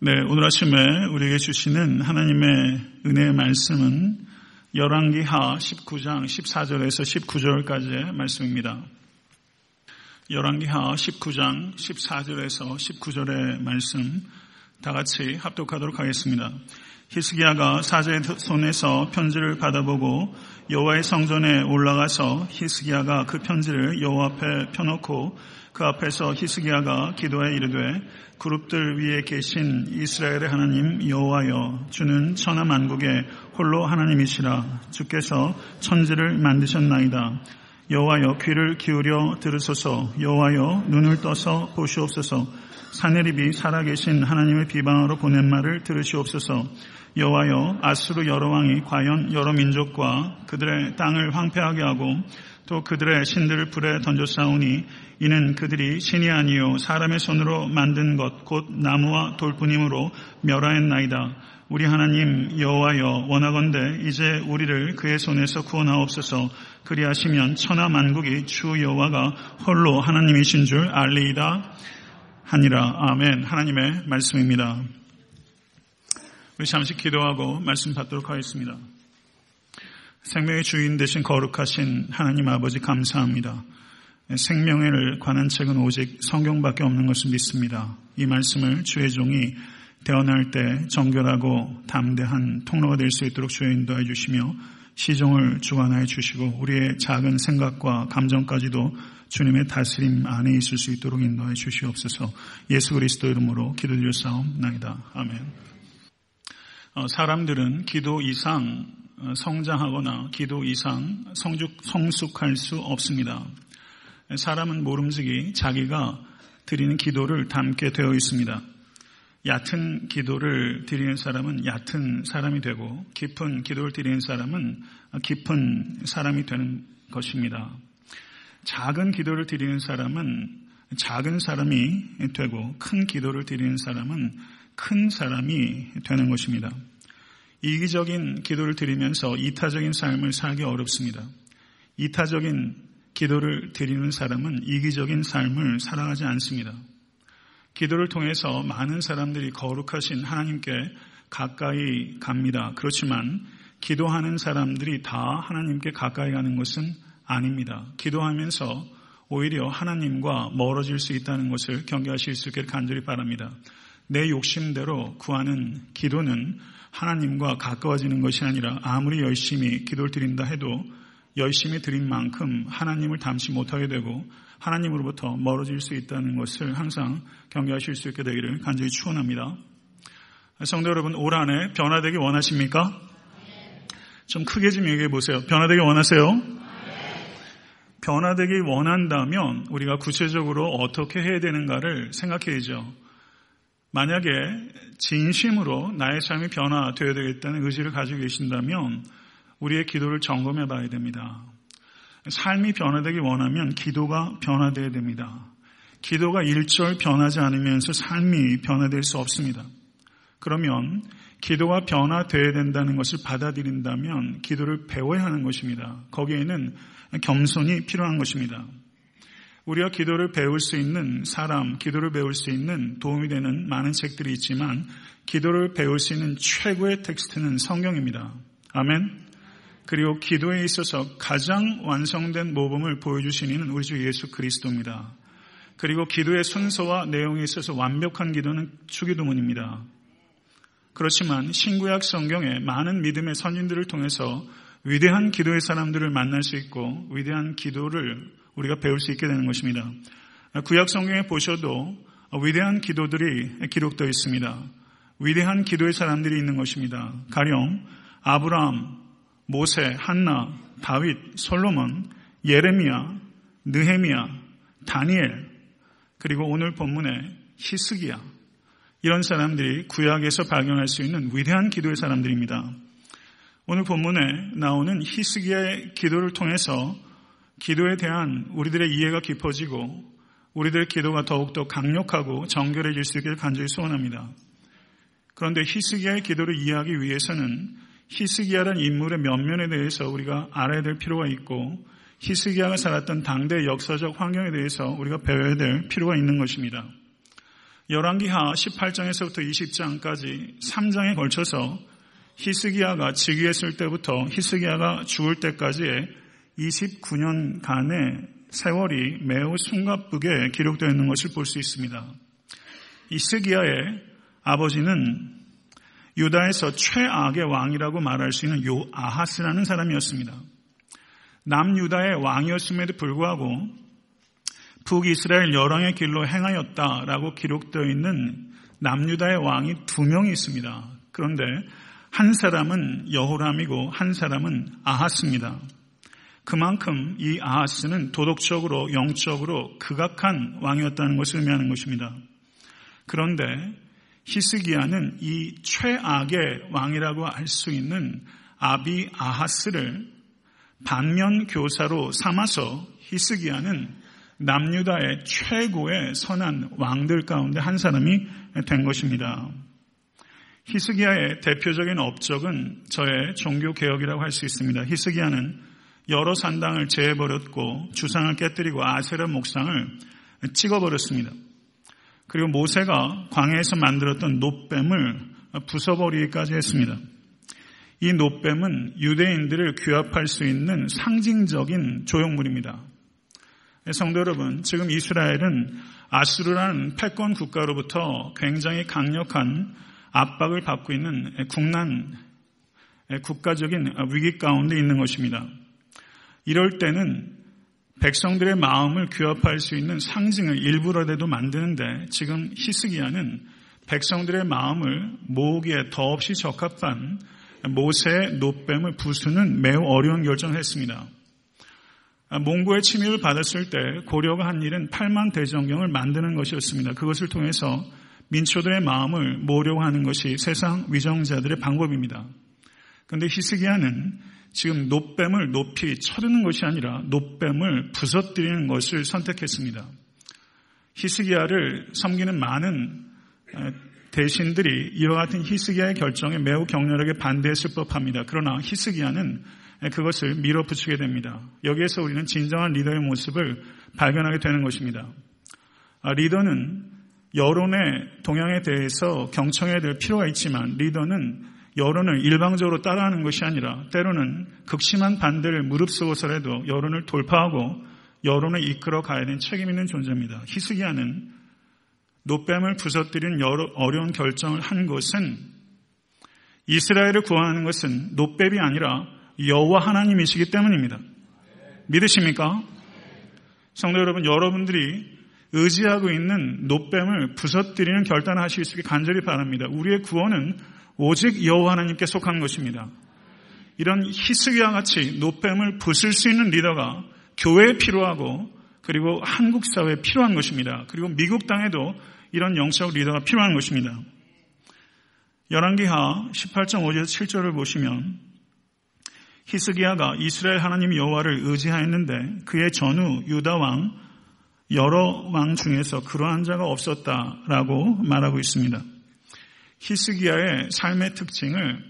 네, 오늘 아침에 우리에게 주시는 하나님의 은혜의 말씀은 열왕기하 19장 14절에서 19절까지의 말씀입니다. 열왕기하 19장 14절에서 19절의 말씀 다 같이 합독하도록 하겠습니다. 히스기야가 사제의 손에서 편지를 받아보고 여호와의 성전에 올라가서 히스기야가 그 편지를 여호와 앞에 펴놓고 그 앞에서 히스기야가 기도해 이르되 그룹들 위에 계신 이스라엘의 하나님 여호와여 주는 천하 만국의 홀로 하나님이시라. 주께서 천지를 만드셨나이다. 여호와여 귀를 기울여 들으소서. 여호와여 눈을 떠서 보시옵소서. 사내립이 살아계신 하나님의 비방으로 보낸 말을 들으시옵소서 여호와여 아수르 여러 왕이 과연 여러 민족과 그들의 땅을 황폐하게 하고 또 그들의 신들을 불에 던져싸우니 이는 그들이 신이 아니요 사람의 손으로 만든 것 곧 나무와 돌뿐이므로 멸하였나이다. 우리 하나님 여호와여 원하건대 이제 우리를 그의 손에서 구원하옵소서 그리하시면 천하 만국이 주 여호와가 홀로 하나님이신 줄 알리이다 하니라 아멘 하나님의 말씀입니다. 우리 잠시 기도하고 말씀 받도록 하겠습니다. 생명의 주인 되신 거룩하신 하나님 아버지 감사합니다. 생명을 관한 책은 오직 성경밖에 없는 것을 믿습니다. 이 말씀을 주의 종이 대언할 때 정결하고 담대한 통로가 될 수 있도록 주의 인도해 주시며 시종을 주관하여 주시고 우리의 작은 생각과 감정까지도 주님의 다스림 안에 있을 수 있도록 인도해 주시옵소서 예수 그리스도 이름으로 기도드렸사옵나이다. 아멘. 어, 사람들은 기도 이상 어, 성장하거나 기도 이상 성숙, 성숙할 수 없습니다. 사람은 모름지기 자기가 드리는 기도를 담게 되어 있습니다. 얕은 기도를 드리는 사람은 얕은 사람이 되고 깊은 기도를 드리는 사람은 깊은 사람이 되는 것입니다. 작은 기도를 드리는 사람은 작은 사람이 되고 큰 기도를 드리는 사람은 큰 사람이 되는 것입니다. 이기적인 기도를 드리면서 이타적인 삶을 살기 어렵습니다. 이타적인 기도를 드리는 사람은 이기적인 삶을 살아가지 않습니다. 기도를 통해서 많은 사람들이 거룩하신 하나님께 가까이 갑니다. 그렇지만 기도하는 사람들이 다 하나님께 가까이 가는 것은 아닙니다. 기도하면서 오히려 하나님과 멀어질 수 있다는 것을 경계하실 수 있게 간절히 바랍니다. 내 욕심대로 구하는 기도는 하나님과 가까워지는 것이 아니라 아무리 열심히 기도를 드린다 해도 열심히 드린 만큼 하나님을 담지 못하게 되고 하나님으로부터 멀어질 수 있다는 것을 항상 경계하실 수 있게 되기를 간절히 축원합니다. 성도 여러분 올 한해 변화되기 원하십니까? 좀 크게 좀 얘기해 보세요. 변화되기 원하세요? 변화되기 원한다면 우리가 구체적으로 어떻게 해야 되는가를 생각해야죠. 만약에 진심으로 나의 삶이 변화되어야 되겠다는 의지를 가지고 계신다면 우리의 기도를 점검해 봐야 됩니다. 삶이 변화되기 원하면 기도가 변화되어야 됩니다. 기도가 일절 변하지 않으면서 삶이 변화될 수 없습니다. 그러면 기도가 변화되어야 된다는 것을 받아들인다면 기도를 배워야 하는 것입니다. 거기에는 겸손이 필요한 것입니다. 우리가 기도를 배울 수 있는 사람, 기도를 배울 수 있는 도움이 되는 많은 책들이 있지만 기도를 배울 수 있는 최고의 텍스트는 성경입니다. 아멘. 그리고 기도에 있어서 가장 완성된 모범을 보여주신 이는 우리 주 예수 그리스도입니다. 그리고 기도의 순서와 내용에 있어서 완벽한 기도는 주기도문입니다. 그렇지만 신구약 성경에 많은 믿음의 선인들을 통해서 위대한 기도의 사람들을 만날 수 있고 위대한 기도를 우리가 배울 수 있게 되는 것입니다. 구약 성경에 보셔도 위대한 기도들이 기록되어 있습니다. 위대한 기도의 사람들이 있는 것입니다. 가령 아브라함, 모세, 한나, 다윗, 솔로몬, 예레미야, 느헤미야, 다니엘, 그리고 오늘 본문의 히스기야 이런 사람들이 구약에서 발견할 수 있는 위대한 기도의 사람들입니다. 오늘 본문에 나오는 히스기야의 기도를 통해서 기도에 대한 우리들의 이해가 깊어지고 우리들의 기도가 더욱더 강력하고 정결해질 수 있기를 간절히 소원합니다. 그런데 히스기야의 기도를 이해하기 위해서는 히스기야라는 인물의 면면에 대해서 우리가 알아야 될 필요가 있고 히스기야가 살았던 당대 역사적 환경에 대해서 우리가 배워야 될 필요가 있는 것입니다. 열왕기하 18장에서부터 20장까지 3장에 걸쳐서 히스기야가 즉위했을 때부터 히스기야가 죽을 때까지의 29년간의 세월이 매우 숨가쁘게 기록되어 있는 것을 볼 수 있습니다. 히스기야의 아버지는 유다에서 최악의 왕이라고 말할 수 있는 요 아하스라는 사람이었습니다. 남유다의 왕이었음에도 불구하고 북이스라엘 열왕의 길로 행하였다라고 기록되어 있는 남유다의 왕이 두 명이 있습니다. 그런데 한 사람은 여호람이고 한 사람은 아하스입니다. 그만큼 이 아하스는 도덕적으로 영적으로 극악한 왕이었다는 것을 의미하는 것입니다. 그런데 히스기야는 이 최악의 왕이라고 할 수 있는 아비 아하스를 반면 교사로 삼아서 히스기야는 남유다의 최고의 선한 왕들 가운데 한 사람이 된 것입니다. 히스기야의 대표적인 업적은 저의 종교 개혁이라고 할 수 있습니다. 히스기야는 여러 산당을 제해버렸고 주상을 깨뜨리고 아세라 목상을 찍어버렸습니다. 그리고 모세가 광해에서 만들었던 노뱀을 부숴버리기까지 했습니다. 이 노뱀은 유대인들을 규합할 수 있는 상징적인 조형물입니다. 성도 여러분, 지금 이스라엘은 아수르라는 패권 국가로부터 굉장히 강력한 압박을 받고 있는 국난, 국가적인 위기 가운데 있는 것입니다. 이럴 때는 백성들의 마음을 규합할 수 있는 상징을 일부러라도 만드는데 지금 히스기야는 백성들의 마음을 모으기에 더없이 적합한 모세의 노뱀을 부수는 매우 어려운 결정을 했습니다. 몽고의 침입을 받았을 때 고려가 한 일은 8만 대정경을 만드는 것이었습니다. 그것을 통해서 민초들의 마음을 모으려고 하는 것이 세상 위정자들의 방법입니다. 그런데 히스기야는 지금 노뱀을 높이 쳐드는 것이 아니라 노뱀을 부서뜨리는 것을 선택했습니다. 히스기야를 섬기는 많은 대신들이 이와 같은 히스기야의 결정에 매우 격렬하게 반대했을 법합니다. 그러나 히스기야는 그것을 밀어붙이게 됩니다. 여기에서 우리는 진정한 리더의 모습을 발견하게 되는 것입니다. 아, 리더는 여론의 동향에 대해서 경청해야 될 필요가 있지만 리더는 여론을 일방적으로 따라하는 것이 아니라 때로는 극심한 반대를 무릅쓰고서라도 여론을 돌파하고 여론을 이끌어 가야 되는 책임 있는 존재입니다. 히스기야는 노뱀을 부서뜨린 어려운 결정을 한 것은 이스라엘을 구하는 것은 노뱀이 아니라 여호와 하나님이시기 때문입니다. 믿으십니까? 성도 여러분, 여러분들이 의지하고 있는 노뱀을 부서뜨리는 결단을 하실 수 있게 간절히 바랍니다. 우리의 구원은 오직 여호와 하나님께 속한 것입니다. 이런 히스기와 같이 노뱀을 부술 수 있는 리더가 교회에 필요하고 그리고 한국 사회에 필요한 것입니다. 그리고 미국 땅에도 이런 영적 리더가 필요한 것입니다. 열왕기하 18장 5절에서 7절을 보시면 히스기야가 이스라엘 하나님 여호와를 의지하였는데 그의 전후 유다 왕 여러 왕 중에서 그러한 자가 없었다라고 말하고 있습니다. 히스기야의 삶의 특징을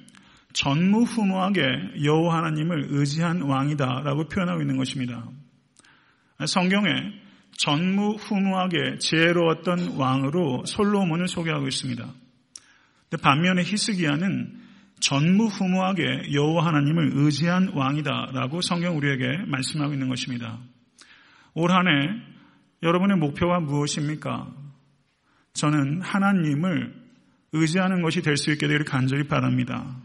전무후무하게 여호와 하나님을 의지한 왕이다라고 표현하고 있는 것입니다. 성경에 전무후무하게 지혜로웠던 왕으로 솔로몬을 소개하고 있습니다. 반면에 히스기야는 전무후무하게 여호와 하나님을 의지한 왕이다라고 성경 우리에게 말씀하고 있는 것입니다. 올 한해 여러분의 목표가 무엇입니까? 저는 하나님을 의지하는 것이 될 수 있게 되기를 간절히 바랍니다.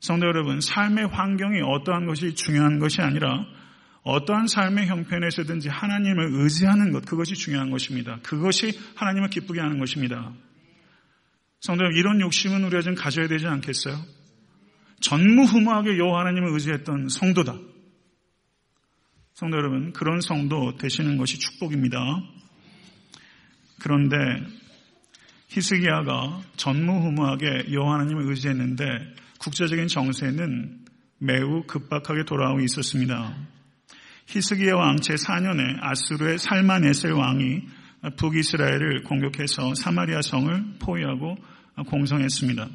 성도 여러분, 삶의 환경이 어떠한 것이 중요한 것이 아니라 어떠한 삶의 형편에서든지 하나님을 의지하는 것, 그것이 중요한 것입니다. 그것이 하나님을 기쁘게 하는 것입니다. 성도 여러분, 이런 욕심은 우리가 좀 가져야 되지 않겠어요? 전무후무하게 여호와 하나님을 의지했던 성도다. 성도 여러분, 그런 성도 되시는 것이 축복입니다. 그런데 히스기야가 전무후무하게 여호와 하나님을 의지했는데 국제적인 정세는 매우 급박하게 돌아오고 있었습니다. 히스기야 왕 제 4년에 아수르의 살마네셀 왕이 북이스라엘을 공격해서 사마리아 성을 포위하고 공성했습니다.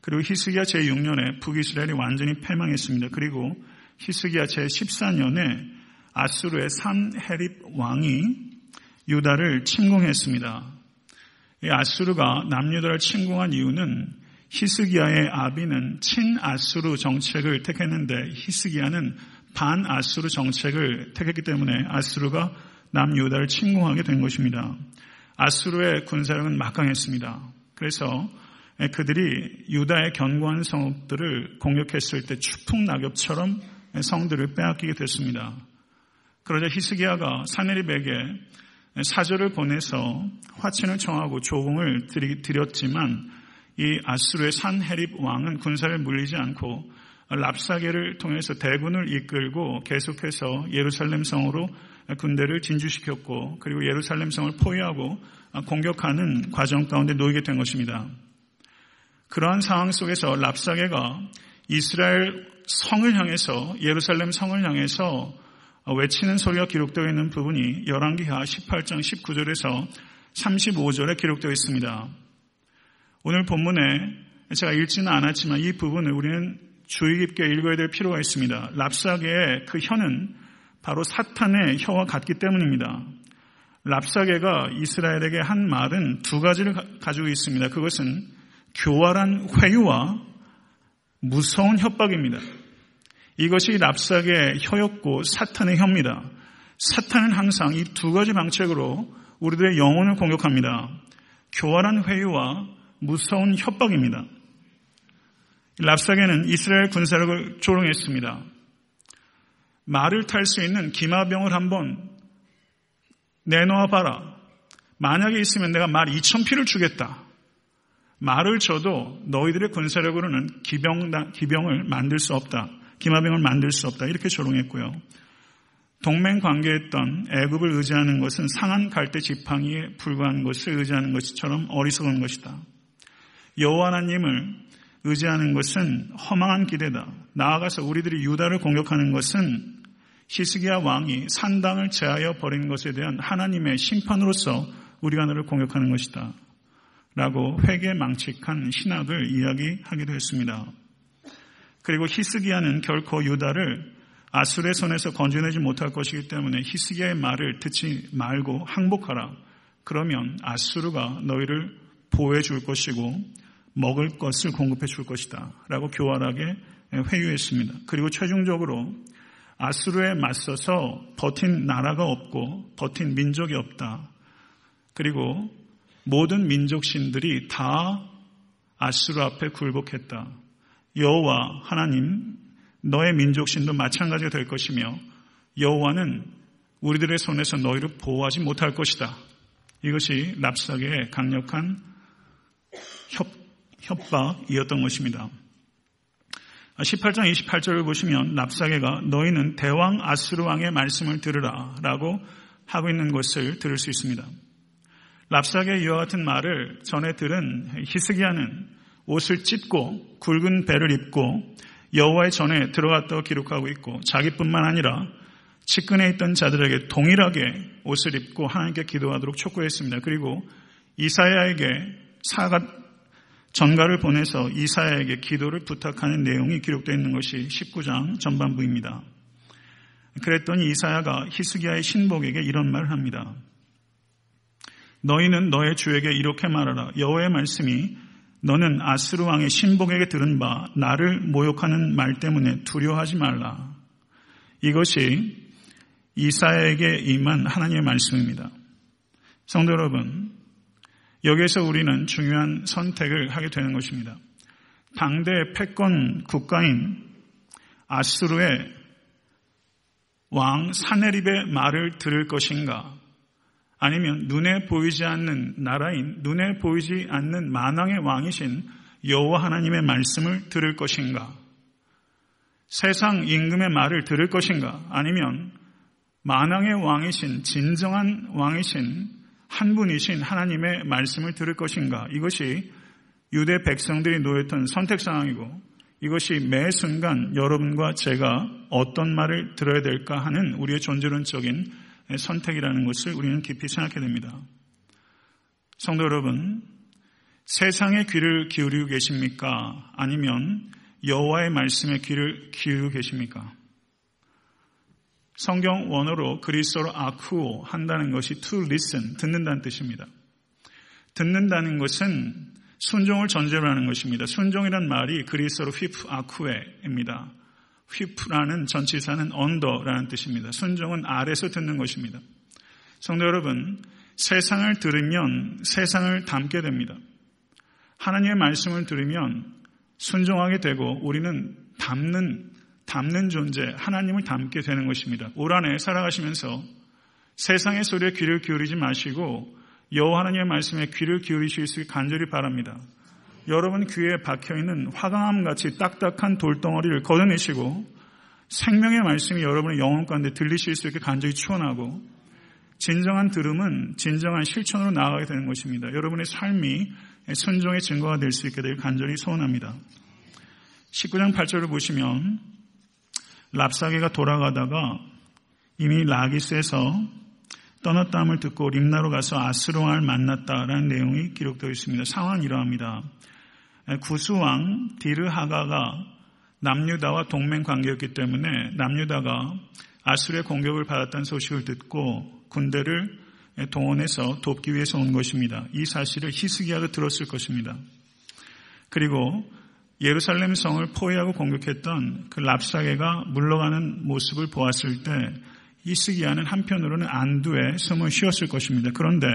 그리고 히스기야 제6년에 북이스라엘이 완전히 패망했습니다. 그리고 히스기야 제14년에 아수르의 산헤립 왕이 유다를 침공했습니다. 아수르가 남유다를 침공한 이유는 히스기야의 아비는 친아수르 정책을 택했는데 히스기야는 반아수르 정책을 택했기 때문에 아수르가 남유다를 침공하게 된 것입니다. 아수르의 군사력은 막강했습니다. 그래서 그들이 유다의 견고한 성읍들을 공격했을 때 추풍 낙엽처럼 성들을 빼앗기게 됐습니다. 그러자 히스기야가 사내립에게 사절을 보내서 화친을 청하고 조공을 드렸지만 이 아수르의 산헤립 왕은 군사를 물리지 않고 랍사게를 통해서 대군을 이끌고 계속해서 예루살렘 성으로 군대를 진주시켰고 그리고 예루살렘 성을 포위하고 공격하는 과정 가운데 놓이게 된 것입니다. 그러한 상황 속에서 랍사게가 이스라엘 성을 향해서 예루살렘 성을 향해서 외치는 소리가 기록되어 있는 부분이 열왕기하 18장 19절에서 35절에 기록되어 있습니다. 오늘 본문에 제가 읽지는 않았지만 이 부분을 우리는 주의 깊게 읽어야 될 필요가 있습니다. 랍사게의 그 혀는 바로 사탄의 혀와 같기 때문입니다. 랍사게가 이스라엘에게 한 말은 두 가지를 가지고 있습니다. 그것은 교활한 회유와 무서운 협박입니다. 이것이 랍사게의 혀였고 사탄의 혀입니다. 사탄은 항상 이 두 가지 방책으로 우리들의 영혼을 공격합니다. 교활한 회유와 무서운 협박입니다. 랍사게는 이스라엘 군사력을 조롱했습니다. 말을 탈 수 있는 기마병을 한번 내놓아 봐라. 만약에 있으면 내가 말 2천 피를 주겠다. 말을 줘도 너희들의 군사력으로는 기병, 기병을 만들 수 없다. 기마병을 만들 수 없다. 이렇게 조롱했고요. 동맹 관계했던 애굽을 의지하는 것은 상한 갈대 지팡이에 불과한 것을 의지하는 것처럼 어리석은 것이다. 여호와 하나님을 의지하는 것은 허망한 기대다. 나아가서 우리들이 유다를 공격하는 것은 히스기야 왕이 산당을 제하여 버린 것에 대한 하나님의 심판으로서 우리가 너를 공격하는 것이다. 라고 회개 망측한 신학을 이야기하기도 했습니다. 그리고 히스기야는 결코 유다를 아술의 손에서 건져내지 못할 것이기 때문에 히스기야의 말을 듣지 말고 항복하라. 그러면 아수르가 너희를 보호해 줄 것이고 먹을 것을 공급해 줄 것이다. 라고 교활하게 회유했습니다. 그리고 최종적으로 아수르에 맞서서 버틴 나라가 없고 버틴 민족이 없다. 그리고 모든 민족 신들이 다 아수르 앞에 굴복했다. 여호와 하나님 너의 민족 신도 마찬가지가 될 것이며 여호와는 우리들의 손에서 너희를 보호하지 못할 것이다. 이것이 납삭의 강력한 협, 협박이었던 것입니다. 18장 28절을 보시면 납사게가 너희는 대왕 아스루 왕의 말씀을 들으라 라고 하고 있는 것을 들을 수 있습니다. 랍사게 이와 같은 말을 전해 들은 히스기야는 옷을 찢고 굵은 배를 입고 여호와의 전에 들어갔다고 기록하고 있고 자기뿐만 아니라 측근에 있던 자들에게 동일하게 옷을 입고 하나님께 기도하도록 촉구했습니다. 그리고 이사야에게 사가 전가를 보내서 이사야에게 기도를 부탁하는 내용이 기록되어 있는 것이 19장 전반부입니다. 그랬더니 이사야가 히스기야의 신복에게 이런 말을 합니다. 너희는 너의 주에게 이렇게 말하라. 여호의 말씀이 너는 아스루 왕의 신복에게 들은 바 나를 모욕하는 말 때문에 두려워하지 말라. 이것이 이사야에게 임한 하나님의 말씀입니다. 성도 여러분, 여기에서 우리는 중요한 선택을 하게 되는 것입니다. 당대 패권 국가인 아스루의 왕 사네립의 말을 들을 것인가? 아니면 눈에 보이지 않는 나라인 눈에 보이지 않는 만왕의 왕이신 여호와 하나님의 말씀을 들을 것인가? 세상 임금의 말을 들을 것인가? 아니면 만왕의 왕이신 진정한 왕이신 한 분이신 하나님의 말씀을 들을 것인가? 이것이 유대 백성들이 놓였던 선택 상황이고 이것이 매 순간 여러분과 제가 어떤 말을 들어야 될까 하는 우리의 존재론적인 선택이라는 것을 우리는 깊이 생각해야 됩니다. 성도 여러분, 세상의 귀를 기울이고 계십니까? 아니면 여호와의 말씀에 귀를 기울이고 계십니까? 성경 원어로 그리스어로 아쿠오 한다는 것이 to listen, 듣는다는 뜻입니다. 듣는다는 것은 순종을 전제로 하는 것입니다. 순종이란 말이 그리스어로 휘프 아쿠에입니다. 휘프라는 전치사는 언더라는 뜻입니다. 순종은 아래서 듣는 것입니다. 성도 여러분, 세상을 들으면 세상을 담게 됩니다. 하나님의 말씀을 들으면 순종하게 되고 우리는 담는 담는 존재 하나님을 담게 되는 것입니다. 올 한해 살아가시면서 세상의 소리에 귀를 기울이지 마시고 여호와 하나님의 말씀에 귀를 기울이실 수 간절히 바랍니다. 여러분 귀에 박혀 있는 화강암 같이 딱딱한 돌덩어리를 걷어내시고 생명의 말씀이 여러분의 영혼 가운데 들리실 수 있게 간절히 추원하고 진정한 들음은 진정한 실천으로 나아가게 되는 것입니다. 여러분의 삶이 순종의 증거가 될 수 있게 될 간절히 소원합니다. 19장 8절을 보시면 랍사게가 돌아가다가 이미 라기스에서 떠났다함을 듣고 림나로 가서 아스로왕을 만났다라는 내용이 기록되어 있습니다. 상황은 이러합니다. 구수왕 디르하가가 남유다와 동맹 관계였기 때문에 남유다가 아수르의 공격을 받았다는 소식을 듣고 군대를 동원해서 돕기 위해서 온 것입니다. 이 사실을 히스기야가 들었을 것입니다. 그리고 예루살렘 성을 포위하고 공격했던 그 랍사게가 물러가는 모습을 보았을 때 히스기야는 한편으로는 안두에 숨을 쉬었을 것입니다. 그런데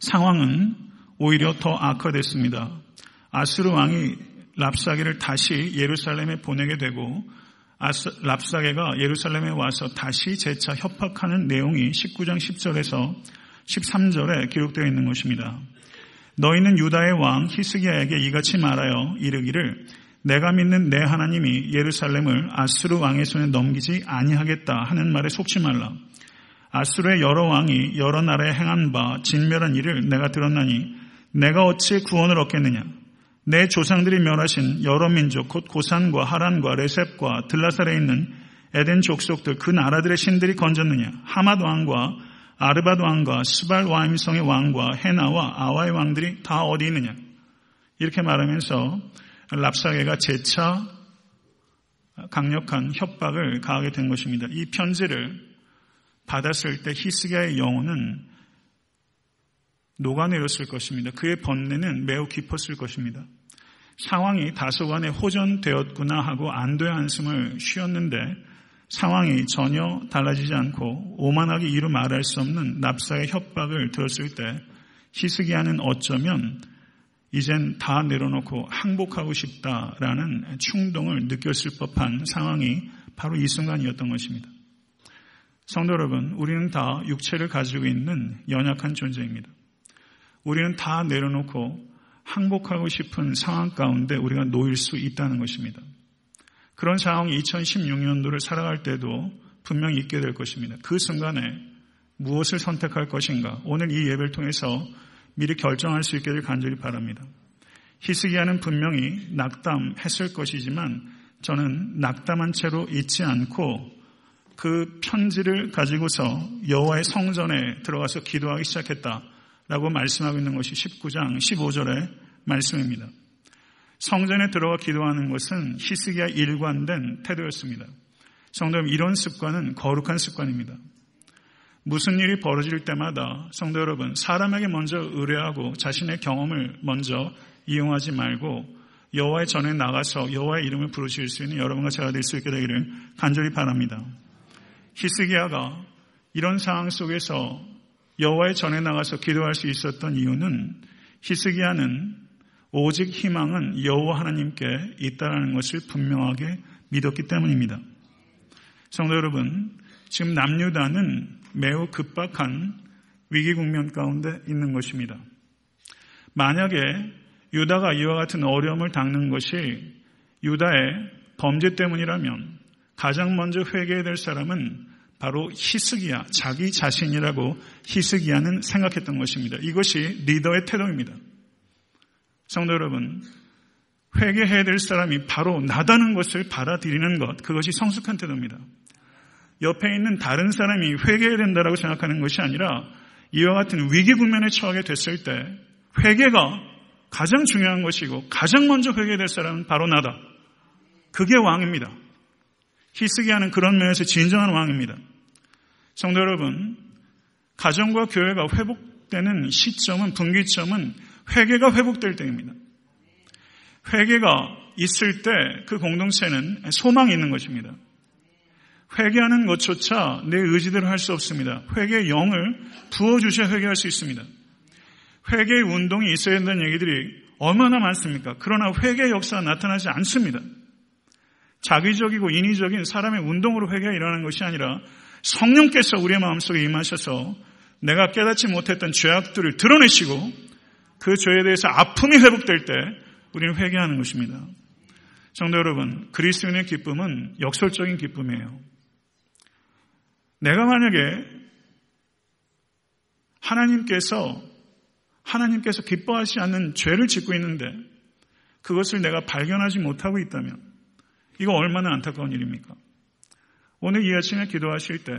상황은 오히려 더 악화됐습니다. 아스르 왕이 랍사게를 다시 예루살렘에 보내게 되고 랍사게가 예루살렘에 와서 다시 재차 협박하는 내용이 19장 10절에서 13절에 기록되어 있는 것입니다. 너희는 유다의 왕 히스기야에게 이같이 말하여 이르기를 내가 믿는 내 하나님이 예루살렘을 아스루 왕의 손에 넘기지 아니하겠다 하는 말에 속지 말라. 아스루의 여러 왕이 여러 나라에 행한 바 진멸한 일을 내가 들었나니 내가 어찌 구원을 얻겠느냐? 내 조상들이 멸하신 여러 민족 곧 고산과 하란과 레셉과 들라살에 있는 에덴 족속들 그 나라들의 신들이 건졌느냐? 하맛 왕과 아르바드 왕과 스발 와임성의 왕과 헤나와 아와의 왕들이 다 어디 있느냐? 이렇게 말하면서 랍사게가 재차 강력한 협박을 가하게 된 것입니다. 이 편지를 받았을 때 히스기야의 영혼은 녹아내렸을 것입니다. 그의 번뇌는 매우 깊었을 것입니다. 상황이 다소간에 호전되었구나 하고 안도의 한숨을 쉬었는데 상황이 전혀 달라지지 않고 오만하게 이루 말할 수 없는 납사의 협박을 들었을 때 히스기야는 어쩌면 이젠 다 내려놓고 항복하고 싶다라는 충동을 느꼈을 법한 상황이 바로 이 순간이었던 것입니다. 성도 여러분, 우리는 다 육체를 가지고 있는 연약한 존재입니다. 우리는 다 내려놓고 항복하고 싶은 상황 가운데 우리가 놓일 수 있다는 것입니다. 그런 상황이 2016년도를 살아갈 때도 분명히 있게 될 것입니다. 그 순간에 무엇을 선택할 것인가? 오늘 이 예배를 통해서 미리 결정할 수될 간절히 바랍니다. 히스기야는 분명히 낙담했을 것이지만 저는 낙담한 채로 있지 않고 그 편지를 가지고서 여호와의 성전에 들어가서 기도하기 시작했다 라고 말씀하고 있는 것이 19장 15절의 말씀입니다. 성전에 들어가 기도하는 것은 히스기야 일관된 태도였습니다. 성도 여러분 이런 습관은 거룩한 습관입니다. 무슨 일이 벌어질 때마다 성도 여러분 사람에게 먼저 의뢰하고 자신의 경험을 먼저 이용하지 말고 여호와의 전에 나가서 여호와의 이름을 부르실 수 있는 여러분과 제가 될 수 있게 되기를 간절히 바랍니다. 히스기야가 이런 상황 속에서 여호와의 전에 나가서 기도할 수 있었던 이유는 히스기야는 오직 희망은 여호와 하나님께 있다라는 것을 분명하게 믿었기 때문입니다. 성도 여러분, 지금 남유다는 매우 급박한 위기 국면 가운데 있는 것입니다. 만약에 유다가 이와 같은 어려움을 당는 것이 유다의 범죄 때문이라면 가장 먼저 회개해야 될 사람은 바로 히스기야, 자기 자신이라고 히스기야는 생각했던 것입니다. 이것이 리더의 태도입니다. 성도 여러분, 회개해야 될 사람이 바로 나다는 것을 받아들이는 것, 그것이 성숙한 태도입니다. 옆에 있는 다른 사람이 회개해야 된다고 생각하는 것이 아니라 이와 같은 위기 국면에 처하게 됐을 때 회개가 가장 중요한 것이고 가장 먼저 회개해야 될 사람은 바로 나다. 그게 왕입니다. 히스기야는 그런 면에서 진정한 왕입니다. 성도 여러분, 가정과 교회가 회복, 회복되는 시점은 분기점은 회개가 회복될 때입니다. 회개가 있을 때 그 공동체는 소망이 있는 것입니다. 회개하는 것조차 내 의지대로 할 수 없습니다. 회개의 영을 부어주셔야 회개할 수 있습니다. 회개의 운동이 있어야 된다는 얘기들이 얼마나 많습니까? 그러나 회개의 역사가 나타나지 않습니다. 자기적이고 인위적인 사람의 운동으로 회개가 일어나는 것이 아니라 성령께서 우리의 마음속에 임하셔서 내가 깨닫지 못했던 죄악들을 드러내시고 그 죄에 대해서 아픔이 회복될 때 우리는 회개하는 것입니다. 성도 여러분, 그리스도인의 기쁨은 역설적인 기쁨이에요. 내가 만약에 하나님께서 하나님께서 기뻐하지 않는 죄를 짓고 있는데 그것을 내가 발견하지 못하고 있다면 이거 얼마나 안타까운 일입니까? 오늘 이 아침에 기도하실 때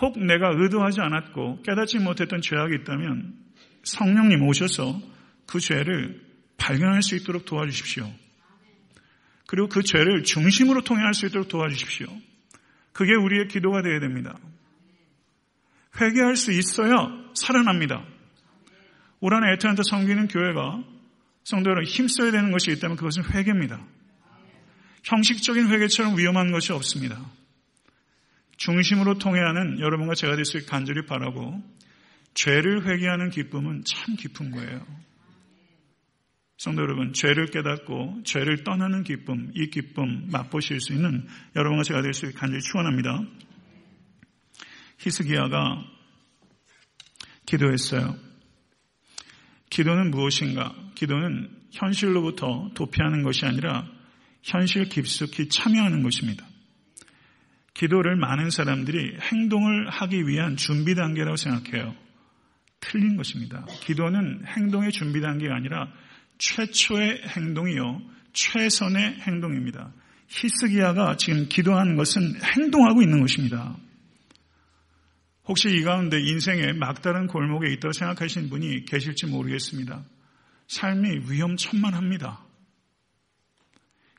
혹 내가 의도하지 않았고 깨닫지 못했던 죄악이 있다면 성령님 오셔서 그 죄를 발견할 수 있도록 도와주십시오. 그리고 그 죄를 중심으로 통해할 수 있도록 도와주십시오. 그게 우리의 기도가 되어야 됩니다. 회개할 수 있어야 살아납니다. 올 한해 에트란타 섬기는 교회가 성도 여러분 힘써야 되는 것이 있다면 그것은 회개입니다. 형식적인 회개처럼 위험한 것이 없습니다. 중심으로 통해하는 여러분과 제가 될 수 있게 간절히 바라고 죄를 회개하는 기쁨은 참 깊은 거예요. 성도 여러분, 죄를 깨닫고 죄를 떠나는 기쁨, 이 기쁨 맛보실 수 있는 여러분과 제가 될 수 있게 간절히 축원합니다. 히스기야가 기도했어요. 기도는 무엇인가? 기도는 현실로부터 도피하는 것이 아니라 현실 깊숙이 참여하는 것입니다. 기도를 많은 사람들이 행동을 하기 위한 준비 단계라고 생각해요. 틀린 것입니다. 기도는 행동의 준비 단계가 아니라 최초의 행동이요. 최선의 행동입니다. 히스기야가 지금 기도하는 것은 행동하고 있는 것입니다. 혹시 이 가운데 인생에 막다른 골목에 있다고 생각하시는 분이 계실지 모르겠습니다. 삶이 위험천만합니다.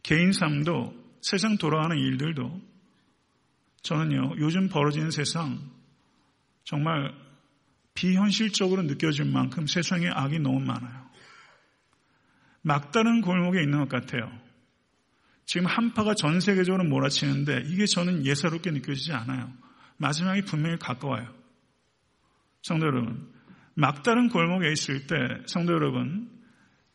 개인 삶도 세상 돌아가는 일들도 저는요, 요즘 벌어지는 세상 정말 비현실적으로 느껴질 만큼 세상에 악이 너무 많아요. 막다른 골목에 있는 것 같아요. 지금 한파가 전 세계적으로 몰아치는데 이게 저는 예사롭게 느껴지지 않아요. 마지막이 분명히 가까워요. 성도 여러분, 막다른 골목에 있을 때 성도 여러분,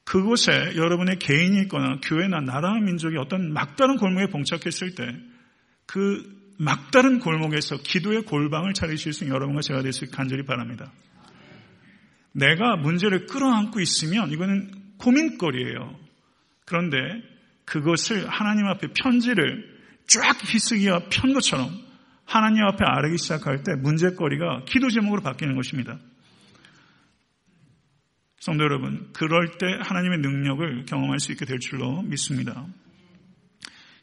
그곳에 여러분의 개인이 있거나 교회나 나라와 민족이 어떤 막다른 골목에 봉착했을 때 그 막다른 골목에서 기도의 골방을 차리실 수 있는 여러분과 제가 될 수 있게 간절히 바랍니다. 내가 문제를 끌어안고 있으면 이거는 고민거리예요. 그런데 그것을 하나님 앞에 편지를 쫙 히스기야 편 것처럼 하나님 앞에 아르기 시작할 때 문제거리가 기도 제목으로 바뀌는 것입니다. 성도 여러분, 그럴 때 하나님의 능력을 경험할 수 있게 될 줄로 믿습니다.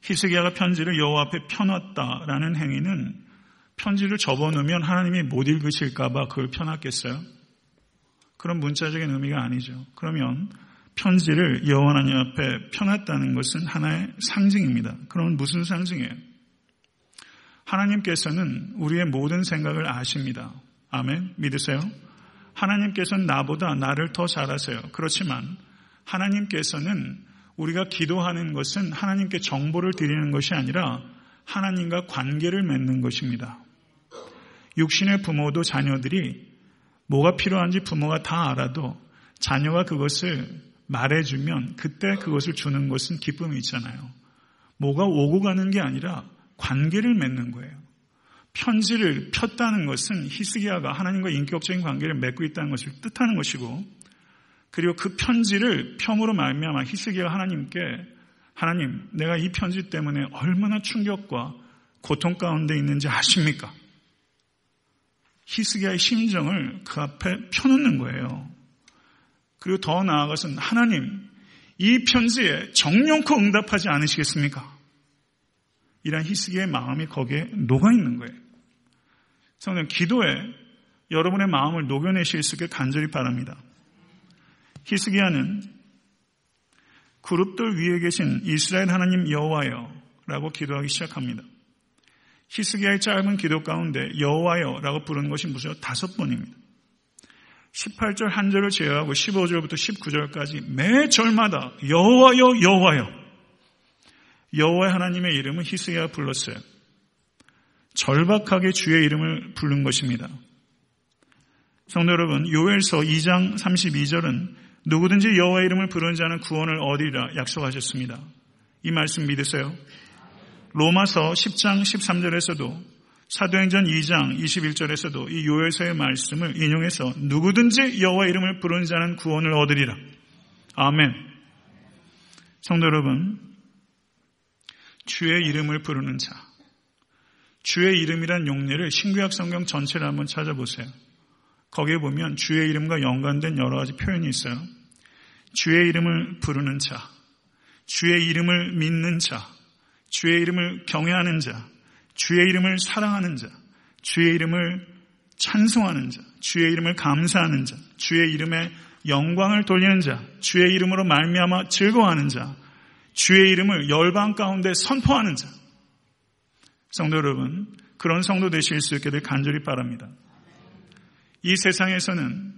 히스기야가 편지를 여호와 앞에 펴놨다라는 행위는 편지를 접어놓으면 하나님이 못 읽으실까봐 그걸 펴놨겠어요? 그런 문자적인 의미가 아니죠. 그러면 편지를 여호와 하나님 앞에 펴놨다는 것은 하나의 상징입니다. 그러면 무슨 상징이에요? 하나님께서는 우리의 모든 생각을 아십니다. 아멘. 믿으세요? 하나님께서는 나보다 나를 더 잘 아세요. 그렇지만 하나님께서는 우리가 기도하는 것은 하나님께 정보를 드리는 것이 아니라 하나님과 관계를 맺는 것입니다. 육신의 부모도 자녀들이 뭐가 필요한지 부모가 다 알아도 자녀가 그것을 말해주면 그때 그것을 주는 것은 기쁨이 있잖아요. 뭐가 오고 가는 게 아니라 관계를 맺는 거예요. 편지를 폈다는 것은 히스기야가 하나님과 인격적인 관계를 맺고 있다는 것을 뜻하는 것이고 그리고 그 편지를 평으로 말미암아 히스기야가 하나님께 하나님 내가 이 편지 때문에 얼마나 충격과 고통 가운데 있는지 아십니까? 히스기야의 심정을 그 앞에 펴놓는 거예요. 그리고 더 나아가서는 하나님 이 편지에 정령코 응답하지 않으시겠습니까? 이런 히스기의 마음이 거기에 녹아 있는 거예요. 성령 기도에 여러분의 마음을 녹여내실 수 있게 간절히 바랍니다. 히스기야는 그룹들 위에 계신 이스라엘 하나님 여호와여 라고 기도하기 시작합니다. 히스기야의 짧은 기도 가운데 여호와여 라고 부르는 것이 무려 다섯 번입니다. 18절 한 절을 제외하고 15절부터 19절까지 매 절마다 여호와여 여호와여 여호와 하나님의 이름은 히스기야 불렀어요. 절박하게 주의 이름을 부른 것입니다. 성도 여러분, 요엘서 2장 32절은 누구든지 여호와 이름을 부르는 자는 구원을 얻으리라 약속하셨습니다. 이 말씀 믿으세요? 로마서 10장 13절에서도 사도행전 2장 21절에서도 이 요엘서의 말씀을 인용해서 누구든지 여호와 이름을 부르는 자는 구원을 얻으리라. 아멘. 성도 여러분, 주의 이름을 부르는 자. 주의 이름이란 용례를 신구약 성경 전체를 한번 찾아보세요. 거기에 보면 주의 이름과 연관된 여러 가지 표현이 있어요. 주의 이름을 부르는 자, 주의 이름을 믿는 자, 주의 이름을 경외하는 자, 주의 이름을 사랑하는 자, 주의 이름을 찬송하는 자, 주의 이름을 감사하는 자, 주의 이름에 영광을 돌리는 자, 주의 이름으로 말미암아 즐거워하는 자, 주의 이름을 열방 가운데 선포하는 자. 성도 여러분, 그런 성도 되실 수 있게 될 간절히 바랍니다. 이 세상에서는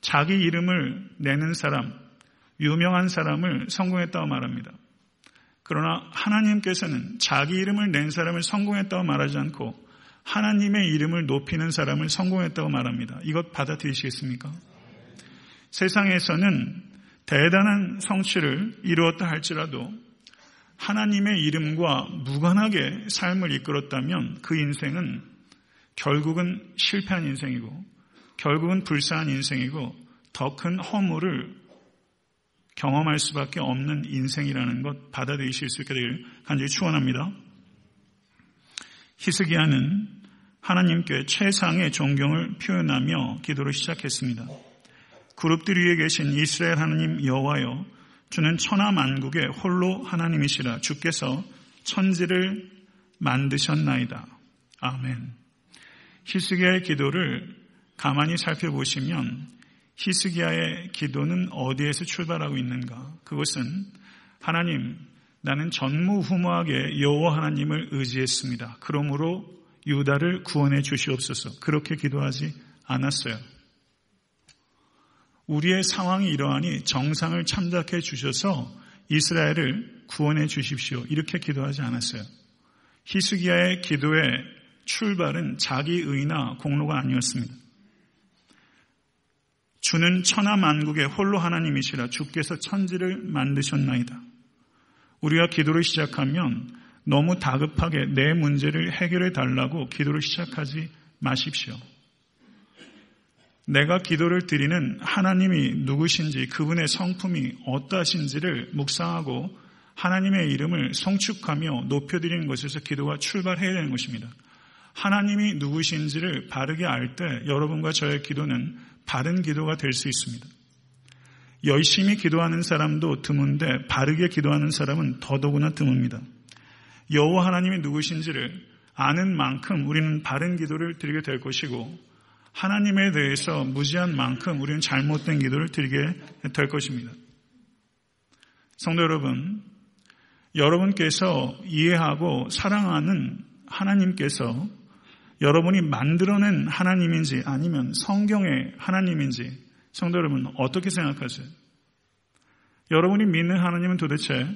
자기 이름을 내는 사람, 유명한 사람을 성공했다고 말합니다. 그러나 하나님께서는 자기 이름을 낸 사람을 성공했다고 말하지 않고 하나님의 이름을 높이는 사람을 성공했다고 말합니다. 이것 받아들이시겠습니까? 세상에서는 대단한 성취를 이루었다 할지라도 하나님의 이름과 무관하게 삶을 이끌었다면 그 인생은 결국은 실패한 인생이고 결국은 불쌍한 인생이고 더 큰 허물을 경험할 수밖에 없는 인생이라는 것 받아들이실 수 있게 되길 간절히 축원합니다. 히스기야는 하나님께 최상의 존경을 표현하며 기도를 시작했습니다. 그룹들 위에 계신 이스라엘 하나님 여호와여 주는 천하 만국의 홀로 하나님이시라 주께서 천지를 만드셨나이다. 아멘. 히스기야의 기도를 가만히 살펴보시면 히스기야의 기도는 어디에서 출발하고 있는가? 그것은 하나님, 나는 전무후무하게 여호와 하나님을 의지했습니다. 그러므로 유다를 구원해 주시옵소서. 그렇게 기도하지 않았어요. 우리의 상황이 이러하니 정상을 참작해 주셔서 이스라엘을 구원해 주십시오. 이렇게 기도하지 않았어요. 히스기야의 기도의 출발은 자기 의나 공로가 아니었습니다. 주는 천하 만국의 홀로 하나님이시라 주께서 천지를 만드셨나이다. 우리가 기도를 시작하면 너무 다급하게 내 문제를 해결해 달라고 기도를 시작하지 마십시오. 내가 기도를 드리는 하나님이 누구신지 그분의 성품이 어떠하신지를 묵상하고 하나님의 이름을 성축하며 높여드리는 것에서 기도가 출발해야 되는 것입니다. 하나님이 누구신지를 바르게 알 때 여러분과 저의 기도는 바른 기도가 될 수 있습니다. 열심히 기도하는 사람도 드문데 바르게 기도하는 사람은 더더구나 드뭅니다. 여호와 하나님이 누구신지를 아는 만큼 우리는 바른 기도를 드리게 될 것이고 하나님에 대해서 무지한 만큼 우리는 잘못된 기도를 드리게 될 것입니다. 성도 여러분, 여러분께서 이해하고 사랑하는 하나님께서 여러분이 만들어낸 하나님인지 아니면 성경의 하나님인지 성도 여러분 어떻게 생각하세요? 여러분이 믿는 하나님은 도대체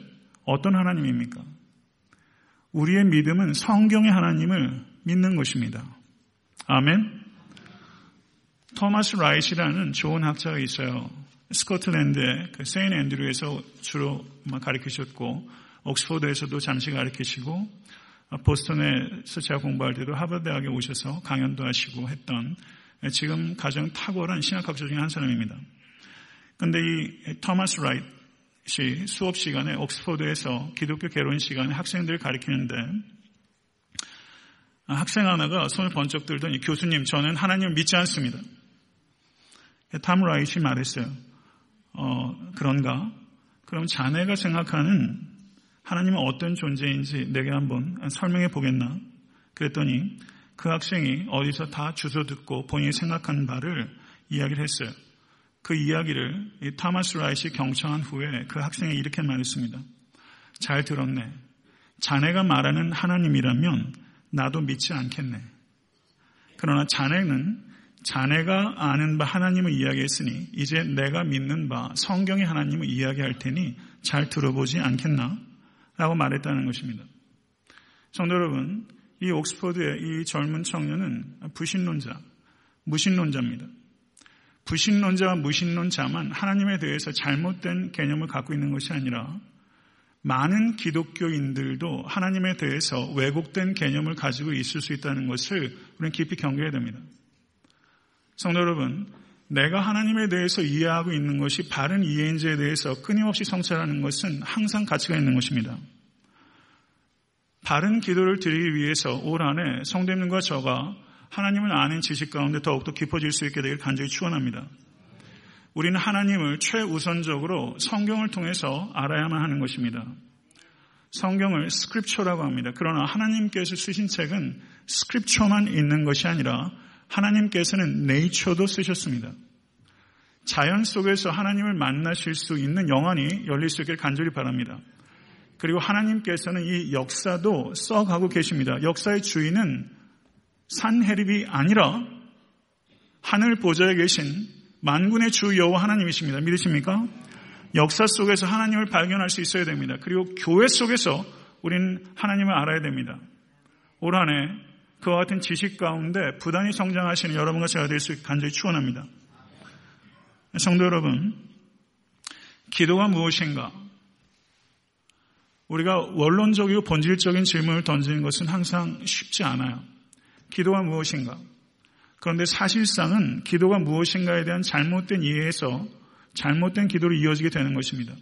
어떤 하나님입니까? 우리의 믿음은 성경의 하나님을 믿는 것입니다. 아멘. 토마스 라이시라는 좋은 학자가 있어요. 스코틀랜드의 그 세인 앤드류에서 주로 가르치셨고 옥스포드에서도 잠시 가르치시고 보스턴에서 제가 공부할 때도 하버드대학에 오셔서 강연도 하시고 했던 지금 가장 탁월한 신학학자 중에 한 사람입니다. 그런데 이 토마스 라이트이 수업 시간에 옥스포드에서 기독교 개론 시간에 학생들을 가르치는데 학생 하나가 손을 번쩍 들더니 교수님 저는 하나님을 믿지 않습니다. 탐 라이트이 말했어요. 어, 그런가? 그럼 자네가 생각하는 하나님은 어떤 존재인지 내게 한번 설명해 보겠나? 그랬더니 그 학생이 어디서 다 주워듣고 본인이 생각한 바를 이야기를 했어요. 그 이야기를 이 타마스 라이시 경청한 후에 그 학생이 이렇게 말했습니다. 잘 들었네. 자네가 말하는 하나님이라면 나도 믿지 않겠네. 그러나 자네는 자네가 아는 바 하나님을 이야기했으니 이제 내가 믿는 바 성경의 하나님을 이야기할 테니 잘 들어보지 않겠나? 라고 말했다는 것입니다. 성도 여러분, 이 옥스퍼드의 이 젊은 청년은 부신론자, 무신론자입니다. 부신론자와 무신론자만 하나님에 대해서 잘못된 개념을 갖고 있는 것이 아니라 많은 기독교인들도 하나님에 대해서 왜곡된 개념을 가지고 있을 수 있다는 것을 우리는 깊이 경계해야 됩니다. 성도 여러분, 내가 하나님에 대해서 이해하고 있는 것이 바른 이해인지에 대해서 끊임없이 성찰하는 것은 항상 가치가 있는 것입니다. 바른 기도를 드리기 위해서 올 한해 성도님과 저가 하나님을 아는 지식 가운데 더욱더 깊어질 수 있게 되길 간절히 축원합니다. 우리는 하나님을 최우선적으로 성경을 통해서 알아야만 하는 것입니다. 성경을 스크립처라고 합니다. 그러나 하나님께서 쓰신 책은 스크립처만 있는 것이 아니라 하나님께서는 네이처도 쓰셨습니다. 자연 속에서 하나님을 만나실 수 있는 영안이 열릴 수 있길 간절히 바랍니다. 그리고 하나님께서는 이 역사도 써가고 계십니다. 역사의 주인은 산해립이 아니라 하늘 보좌에 계신 만군의 주 여호와 하나님이십니다. 믿으십니까? 역사 속에서 하나님을 발견할 수 있어야 됩니다. 그리고 교회 속에서 우리는 하나님을 알아야 됩니다. 올 한해 그와 같은 지식 가운데 부단히 성장하시는 여러분과 제가 될 수 있게 간절히 축원합니다. 성도 여러분, 기도가 무엇인가? 우리가 원론적이고 본질적인 질문을 던지는 것은 항상 쉽지 않아요. 기도가 무엇인가? 그런데 사실상은 기도가 무엇인가에 대한 잘못된 이해에서 잘못된 기도로 이어지게 되는 것입니다.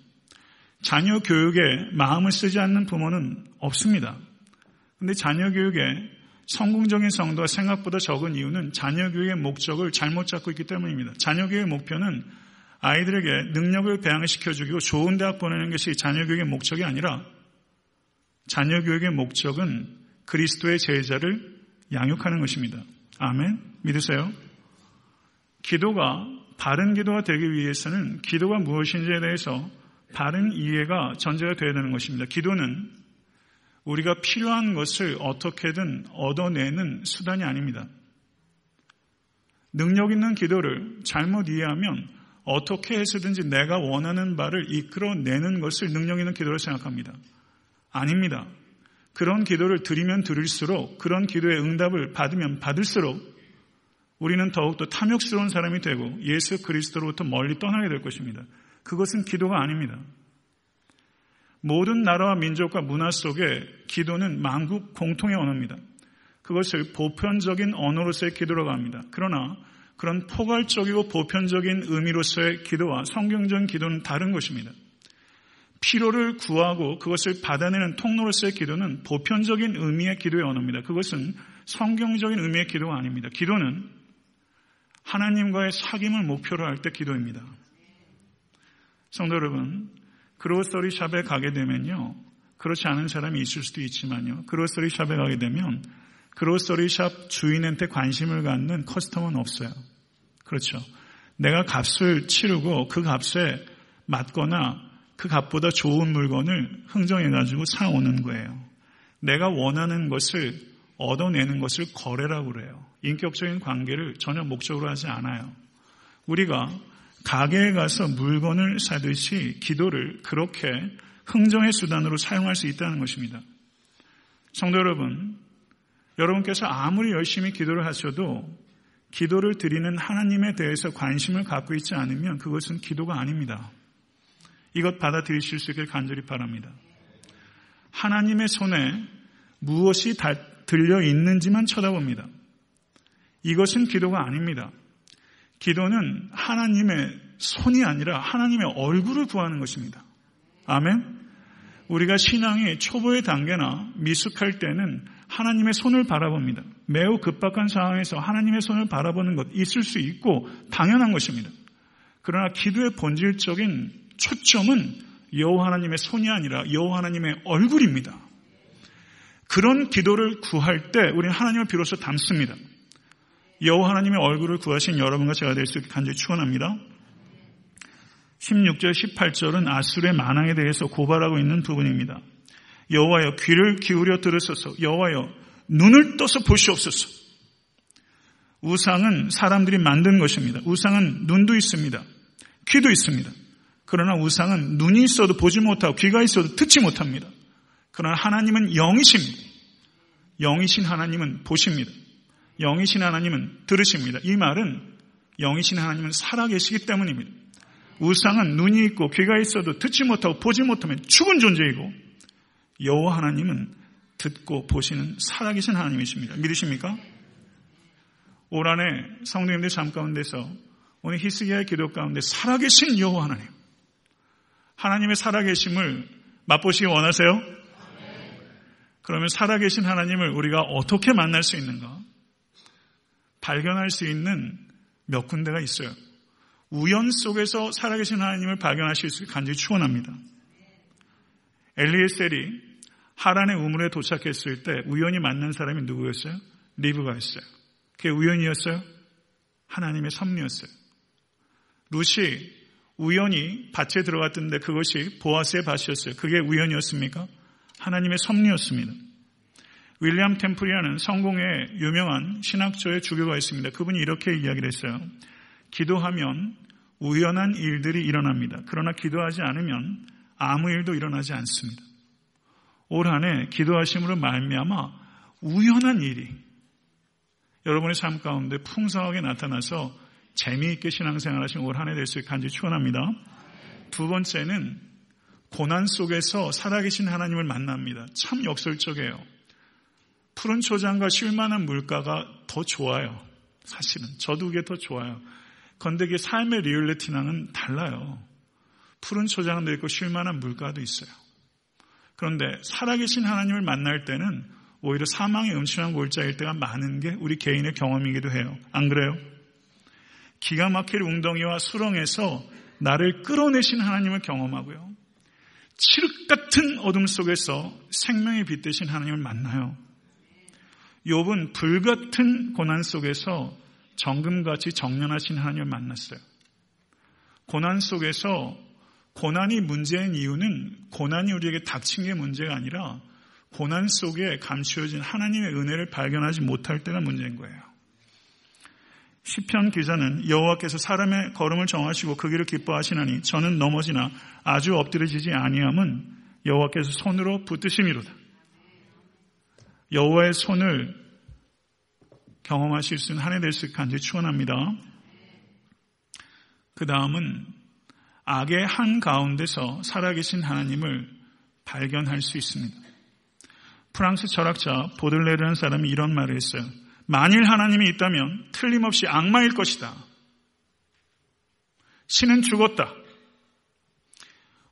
자녀 교육에 마음을 쓰지 않는 부모는 없습니다. 그런데 자녀 교육에 성공적인 성도가 생각보다 적은 이유는 자녀 교육의 목적을 잘못 잡고 있기 때문입니다. 자녀 교육의 목표는 아이들에게 능력을 배양시켜주고 좋은 대학 보내는 것이 자녀 교육의 목적이 아니라 자녀 교육의 목적은 그리스도의 제자를 양육하는 것입니다. 아멘. 믿으세요? 기도가 바른 기도가 되기 위해서는 기도가 무엇인지에 대해서 바른 이해가 전제가 되어야 되는 것입니다. 기도는 우리가 필요한 것을 어떻게든 얻어내는 수단이 아닙니다. 능력 있는 기도를 잘못 이해하면 어떻게 해서든지 내가 원하는 바를 이끌어내는 것을 능력 있는 기도로 생각합니다. 아닙니다. 그런 기도를 드리면 드릴수록 그런 기도의 응답을 받으면 받을수록 우리는 더욱더 탐욕스러운 사람이 되고 예수 그리스도로부터 멀리 떠나게 될 것입니다. 그것은 기도가 아닙니다. 모든 나라와 민족과 문화 속에 기도는 만국 공통의 언어입니다. 그것을 보편적인 언어로서의 기도라고 합니다. 그러나 그런 포괄적이고 보편적인 의미로서의 기도와 성경적인 기도는 다른 것입니다. 피로를 구하고 그것을 받아내는 통로로서의 기도는 보편적인 의미의 기도의 언어입니다. 그것은 성경적인 의미의 기도가 아닙니다. 기도는 하나님과의 사귐을 목표로 할 때 기도입니다. 성도 여러분, 그로서리 샵에 가게 되면요. 그렇지 않은 사람이 있을 수도 있지만요. 그로서리 샵에 가게 되면 그로서리 샵 주인한테 관심을 갖는 커스텀은 없어요. 그렇죠. 내가 값을 치르고 그 값에 맞거나 그 값보다 좋은 물건을 흥정해가지고 사오는 거예요. 내가 원하는 것을 얻어내는 것을 거래라고 그래요. 인격적인 관계를 전혀 목적으로 하지 않아요. 우리가 가게에 가서 물건을 사듯이 기도를 그렇게 흥정의 수단으로 사용할 수 있다는 것입니다. 성도 여러분, 여러분께서 아무리 열심히 기도를 하셔도 기도를 드리는 하나님에 대해서 관심을 갖고 있지 않으면 그것은 기도가 아닙니다. 이것 받아들이실 수 있길 간절히 바랍니다. 하나님의 손에 무엇이 들려 있는지만 쳐다봅니다. 이것은 기도가 아닙니다. 기도는 하나님의 손이 아니라 하나님의 얼굴을 구하는 것입니다. 아멘? 우리가 신앙이 초보의 단계나 미숙할 때는 하나님의 손을 바라봅니다. 매우 급박한 상황에서 하나님의 손을 바라보는 것 있을 수 있고 당연한 것입니다. 그러나 기도의 본질적인 초점은 여호와 하나님의 손이 아니라 여호와 하나님의 얼굴입니다. 그런 기도를 구할 때 우리는 하나님을 비로소 닮습니다. 여호와 하나님의 얼굴을 구하신 여러분과 제가 될 수 있게 간절히 축원합니다. 16절 18절은 아술의 만왕에 대해서 고발하고 있는 부분입니다. 여호와여 귀를 기울여 들으소서 여호와여 눈을 떠서 보시옵소서 우상은 사람들이 만든 것입니다. 우상은 눈도 있습니다. 귀도 있습니다. 그러나 우상은 눈이 있어도 보지 못하고 귀가 있어도 듣지 못합니다. 그러나 하나님은 영이십니다. 영이신 하나님은 보십니다. 영이신 하나님은 들으십니다. 이 말은 영이신 하나님은 살아계시기 때문입니다. 우상은 눈이 있고 귀가 있어도 듣지 못하고 보지 못하면 죽은 존재이고 여호와 하나님은 듣고 보시는 살아계신 하나님이십니다. 믿으십니까? 올 한해 성도님들 잠 가운데서 오늘 히스기야의 기도 가운데 살아계신 여호와 하나님 하나님의 살아계심을 맛보시기 원하세요? 그러면 살아계신 하나님을 우리가 어떻게 만날 수 있는가? 발견할 수 있는 몇 군데가 있어요. 우연 속에서 살아계신 하나님을 발견하실 수 있게 간절히 축원합니다. 엘리에셀이 하란의 우물에 도착했을 때 우연히 만난 사람이 누구였어요? 리브가였어요. 그게 우연이었어요? 하나님의 섭리였어요. 룻이 우연히 밭에 들어갔던데 그것이 보아스의 밭이었어요. 그게 우연이었습니까? 하나님의 섭리였습니다. 윌리엄 템플리아는 성공의 유명한 신학조의 주교가 있습니다. 그분이 이렇게 이야기를 했어요. 기도하면 우연한 일들이 일어납니다. 그러나 기도하지 않으면 아무 일도 일어나지 않습니다. 올 한해 기도하심으로 말미암아 우연한 일이 여러분의 삶 가운데 풍성하게 나타나서 재미있게 신앙생활 하신 올 한해 될 수 있게 간절히 축원합니다. 두 번째는 고난 속에서 살아계신 하나님을 만납니다. 참 역설적이에요. 푸른 초장과 쉴만한 물가가 더 좋아요. 사실은 저도 그게 더 좋아요. 그런데 그 삶의 리얼리티랑은 달라요. 푸른 초장도 있고 쉴만한 물가도 있어요. 그런데 살아계신 하나님을 만날 때는 오히려 사망의 음침한 골짜일 때가 많은 게 우리 개인의 경험이기도 해요. 안 그래요? 기가 막힐 웅덩이와 수렁에서 나를 끌어내신 하나님을 경험하고요. 칠흑 같은 어둠 속에서 생명의 빛 대신 하나님을 만나요. 욥은 불같은 고난 속에서 정금같이 정련하신 하나님을 만났어요. 고난 속에서 고난이 문제인 이유는 고난이 우리에게 닥친 게 문제가 아니라 고난 속에 감추어진 하나님의 은혜를 발견하지 못할 때가 문제인 거예요. 시편 기자는 여호와께서 사람의 걸음을 정하시고 그 길을 기뻐하시나니 저는 넘어지나 아주 엎드려지지 아니함은 여호와께서 손으로 붙드심이로다. 여호와의 손을 경험하실 수 있는 한 해 될 수 있게 간절히 축원합니다. 그 다음은 악의 한 가운데서 살아계신 하나님을 발견할 수 있습니다. 프랑스 철학자 보들레르라는 사람이 이런 말을 했어요. 만일 하나님이 있다면 틀림없이 악마일 것이다. 신은 죽었다.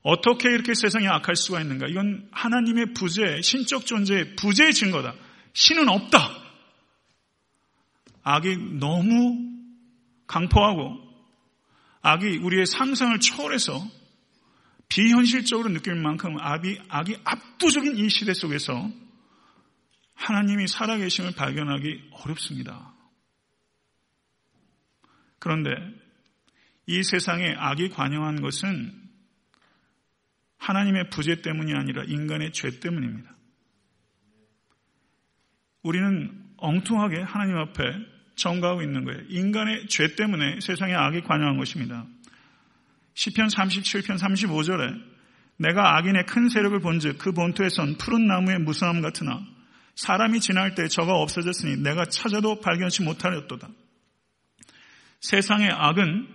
어떻게 이렇게 세상에 악할 수가 있는가? 이건 하나님의 부재, 신적 존재의 부재의 증거다. 신은 없다. 악이 너무 강포하고 악이 우리의 상상을 초월해서 비현실적으로 느낄 만큼 악이, 악이 압도적인 이 시대 속에서 하나님이 살아계심을 발견하기 어렵습니다. 그런데 이 세상에 악이 관영한 것은 하나님의 부재 때문이 아니라 인간의 죄 때문입니다. 우리는 엉뚱하게 하나님 앞에 정가하고 있는 거예요. 인간의 죄 때문에 세상에 악이 관여한 것입니다. 시편 37편 35절에 내가 악인의 큰 세력을 본즉 그 본토에선 푸른 나무의 무성함 같으나 사람이 지날 때 저가 없어졌으니 내가 찾아도 발견치 못하였도다. 세상의 악은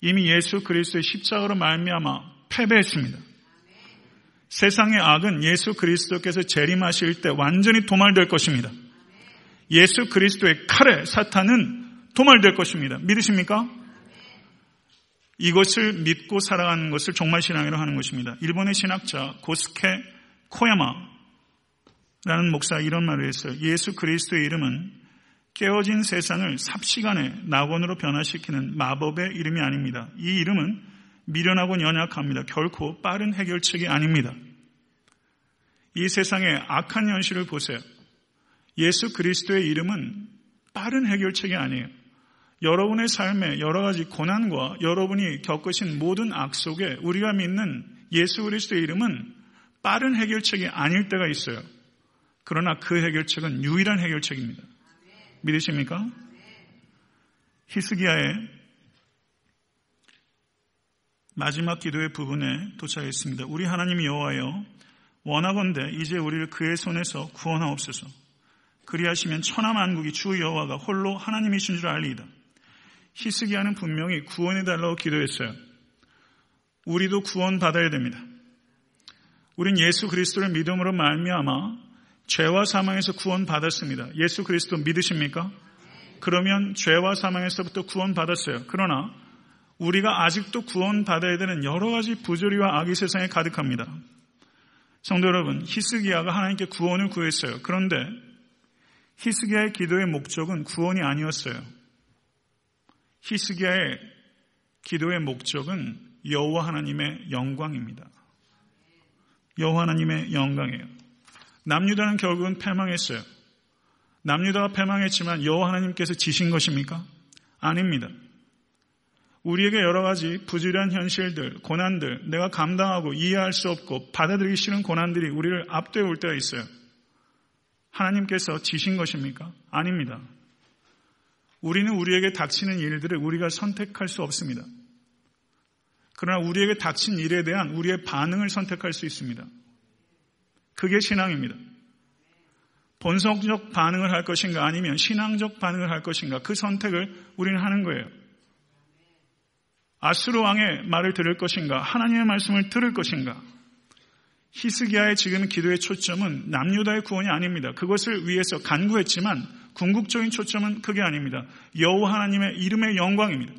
이미 예수 그리스도의 십자가로 말미암아 패배했습니다. 세상의 악은 예수 그리스도께서 재림하실 때 완전히 도말될 것입니다. 예수 그리스도의 칼에 사탄은 도말될 것입니다. 믿으십니까? 이것을 믿고 살아가는 것을 정말 신앙이라고 하는 것입니다. 일본의 신학자 고스케 코야마라는 목사 이런 말을 했어요. 예수 그리스도의 이름은 깨어진 세상을 삽시간에 낙원으로 변화시키는 마법의 이름이 아닙니다. 이 이름은 미련하고 연약합니다. 결코 빠른 해결책이 아닙니다. 이 세상의 악한 현실을 보세요. 예수 그리스도의 이름은 빠른 해결책이 아니에요. 여러분의 삶에 여러 가지 고난과 여러분이 겪으신 모든 악 속에 우리가 믿는 예수 그리스도의 이름은 빠른 해결책이 아닐 때가 있어요. 그러나 그 해결책은 유일한 해결책입니다. 믿으십니까? 히스기야의 마지막 기도의 부분에 도착했습니다. 우리 하나님 여호와여 원하건대 이제 우리를 그의 손에서 구원하옵소서. 그리하시면 천하만국이 주 여호와가 홀로 하나님이신 줄 알리이다. 히스기야는 분명히 구원해 달라고 기도했어요. 우리도 구원 받아야 됩니다. 우린 예수 그리스도를 믿음으로 말미암아 죄와 사망에서 구원 받았습니다. 예수 그리스도 믿으십니까? 그러면 죄와 사망에서부터 구원 받았어요. 그러나 우리가 아직도 구원 받아야 되는 여러 가지 부조리와 악이 세상에 가득합니다. 성도 여러분, 히스기야가 하나님께 구원을 구했어요. 그런데 히스기야의 기도의 목적은 구원이 아니었어요. 히스기야의 기도의 목적은 여호와 하나님의 영광입니다. 여호와 하나님의 영광이에요. 남유다는 결국은 패망했어요. 남유다가 패망했지만 여호와 하나님께서 지신 것입니까? 아닙니다. 우리에게 여러 가지 부질한 현실들, 고난들, 내가 감당하고 이해할 수 없고 받아들이기 싫은 고난들이 우리를 압도해 올 때가 있어요. 하나님께서 지신 것입니까? 아닙니다. 우리는 우리에게 닥치는 일들을 우리가 선택할 수 없습니다. 그러나 우리에게 닥친 일에 대한 우리의 반응을 선택할 수 있습니다. 그게 신앙입니다. 본성적 반응을 할 것인가 아니면 신앙적 반응을 할 것인가 그 선택을 우리는 하는 거예요. 아수르 왕의 말을 들을 것인가 하나님의 말씀을 들을 것인가 히스기야의 지금 기도의 초점은 남유다의 구원이 아닙니다. 그것을 위해서 간구했지만 궁극적인 초점은 그게 아닙니다. 여호와 하나님의 이름의 영광입니다.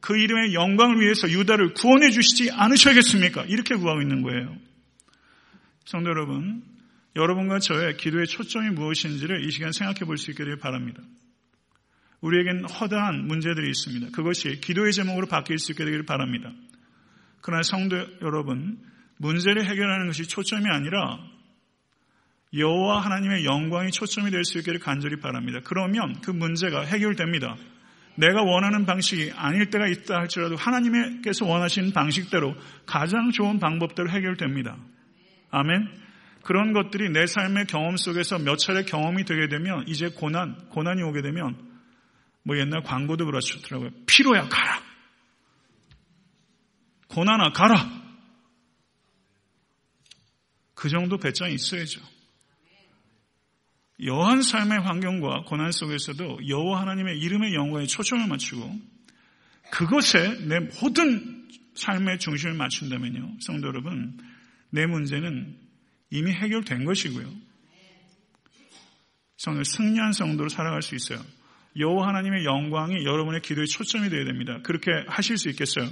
그 이름의 영광을 위해서 유다를 구원해 주시지 않으셔야겠습니까? 이렇게 구하고 있는 거예요. 성도 여러분, 여러분과 저의 기도의 초점이 무엇인지를 이 시간 생각해 볼수 되길 바랍니다. 우리에겐 허다한 문제들이 있습니다. 그것이 기도의 제목으로 바뀔 수 있게 되길 바랍니다. 그러나 성도 여러분, 문제를 해결하는 것이 초점이 아니라 여호와 하나님의 영광이 초점이 될 수 있기를 간절히 바랍니다. 그러면 그 문제가 해결됩니다. 내가 원하는 방식이 아닐 때가 있다 할지라도 하나님께서 원하신 방식대로 가장 좋은 방법대로 해결됩니다. 아멘. 그런 것들이 내 삶의 경험 속에서 몇 차례 경험이 되게 되면 이제 고난, 고난이 오게 되면 뭐 옛날 광고도 그렇더라고요. 피로야 가라. 고난아 가라. 그 정도 배짱이 있어야죠. 여한 삶의 환경과 고난 속에서도 여호와 하나님의 이름의 영광에 초점을 맞추고 그것에 내 모든 삶의 중심을 맞춘다면요. 성도 여러분, 내 문제는 이미 해결된 것이고요. 성을 승리한 성도로 살아갈 수 있어요. 여호와 하나님의 영광이 여러분의 기도의 초점이 되어야 됩니다. 그렇게 하실 수 있겠어요?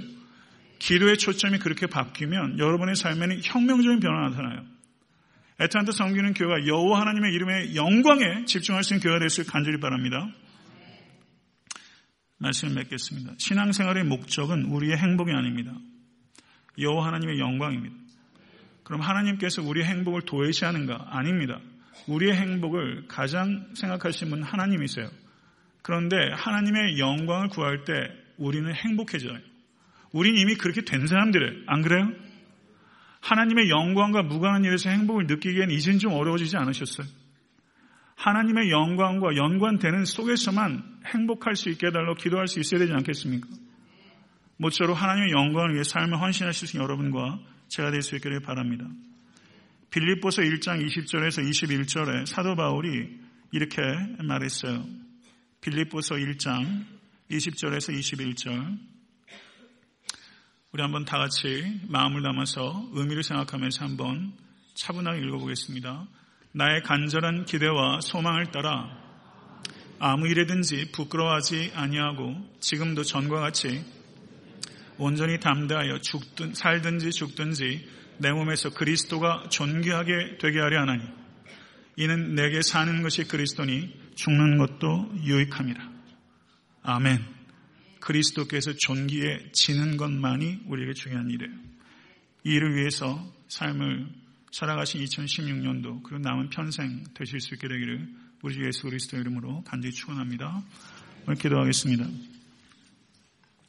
기도의 초점이 그렇게 바뀌면 여러분의 삶에는 혁명적인 변화가 나타나요. 애틀란타 성기는 교회가 여호와 하나님의 이름의 영광에 집중할 수 있는 교회가 될수 있게 간절히 바랍니다. 말씀을 맺겠습니다. 신앙생활의 목적은 우리의 행복이 아닙니다. 여호와 하나님의 영광입니다. 그럼 하나님께서 우리의 행복을 도외시하는가? 아닙니다. 우리의 행복을 가장 생각하시는 분 하나님이세요. 그런데 하나님의 영광을 구할 때 우리는 행복해져요. 우린 이미 그렇게 된 사람들이에요. 안 그래요? 하나님의 영광과 무관한 일에서 행복을 느끼기엔 이젠 좀 어려워지지 않으셨어요? 하나님의 영광과 연관되는 속에서만 행복할 수 있게 해달라고 기도할 수 있어야 되지 않겠습니까? 모쪼록 하나님의 영광을 위해 삶을 헌신하실 수 있는 여러분과 제가 될 수 있기를 바랍니다. 빌립보서 1장 20절에서 21절에 사도 바울이 이렇게 말했어요. 빌립보서 1장 20절에서 21절 우리 한번 다 같이 마음을 담아서 의미를 생각하면서 한번 차분하게 읽어보겠습니다. 나의 간절한 기대와 소망을 따라 아무 일에든지 부끄러워하지 아니하고 지금도 전과 같이 온전히 담대하여 죽든 살든지 죽든지 내 몸에서 그리스도가 존귀하게 되게 하려 하나니 이는 내게 사는 것이 그리스도니 죽는 것도 유익함이라. 아멘. 그리스도께서 존귀해지는 것만이 우리에게 중요한 일이에요. 이 일을 위해서 삶을 살아가신 2016년도 그리고 남은 평생 되실 수 있게 되기를 우리 예수 그리스도 이름으로 간절히 축원합니다. 오늘 기도하겠습니다.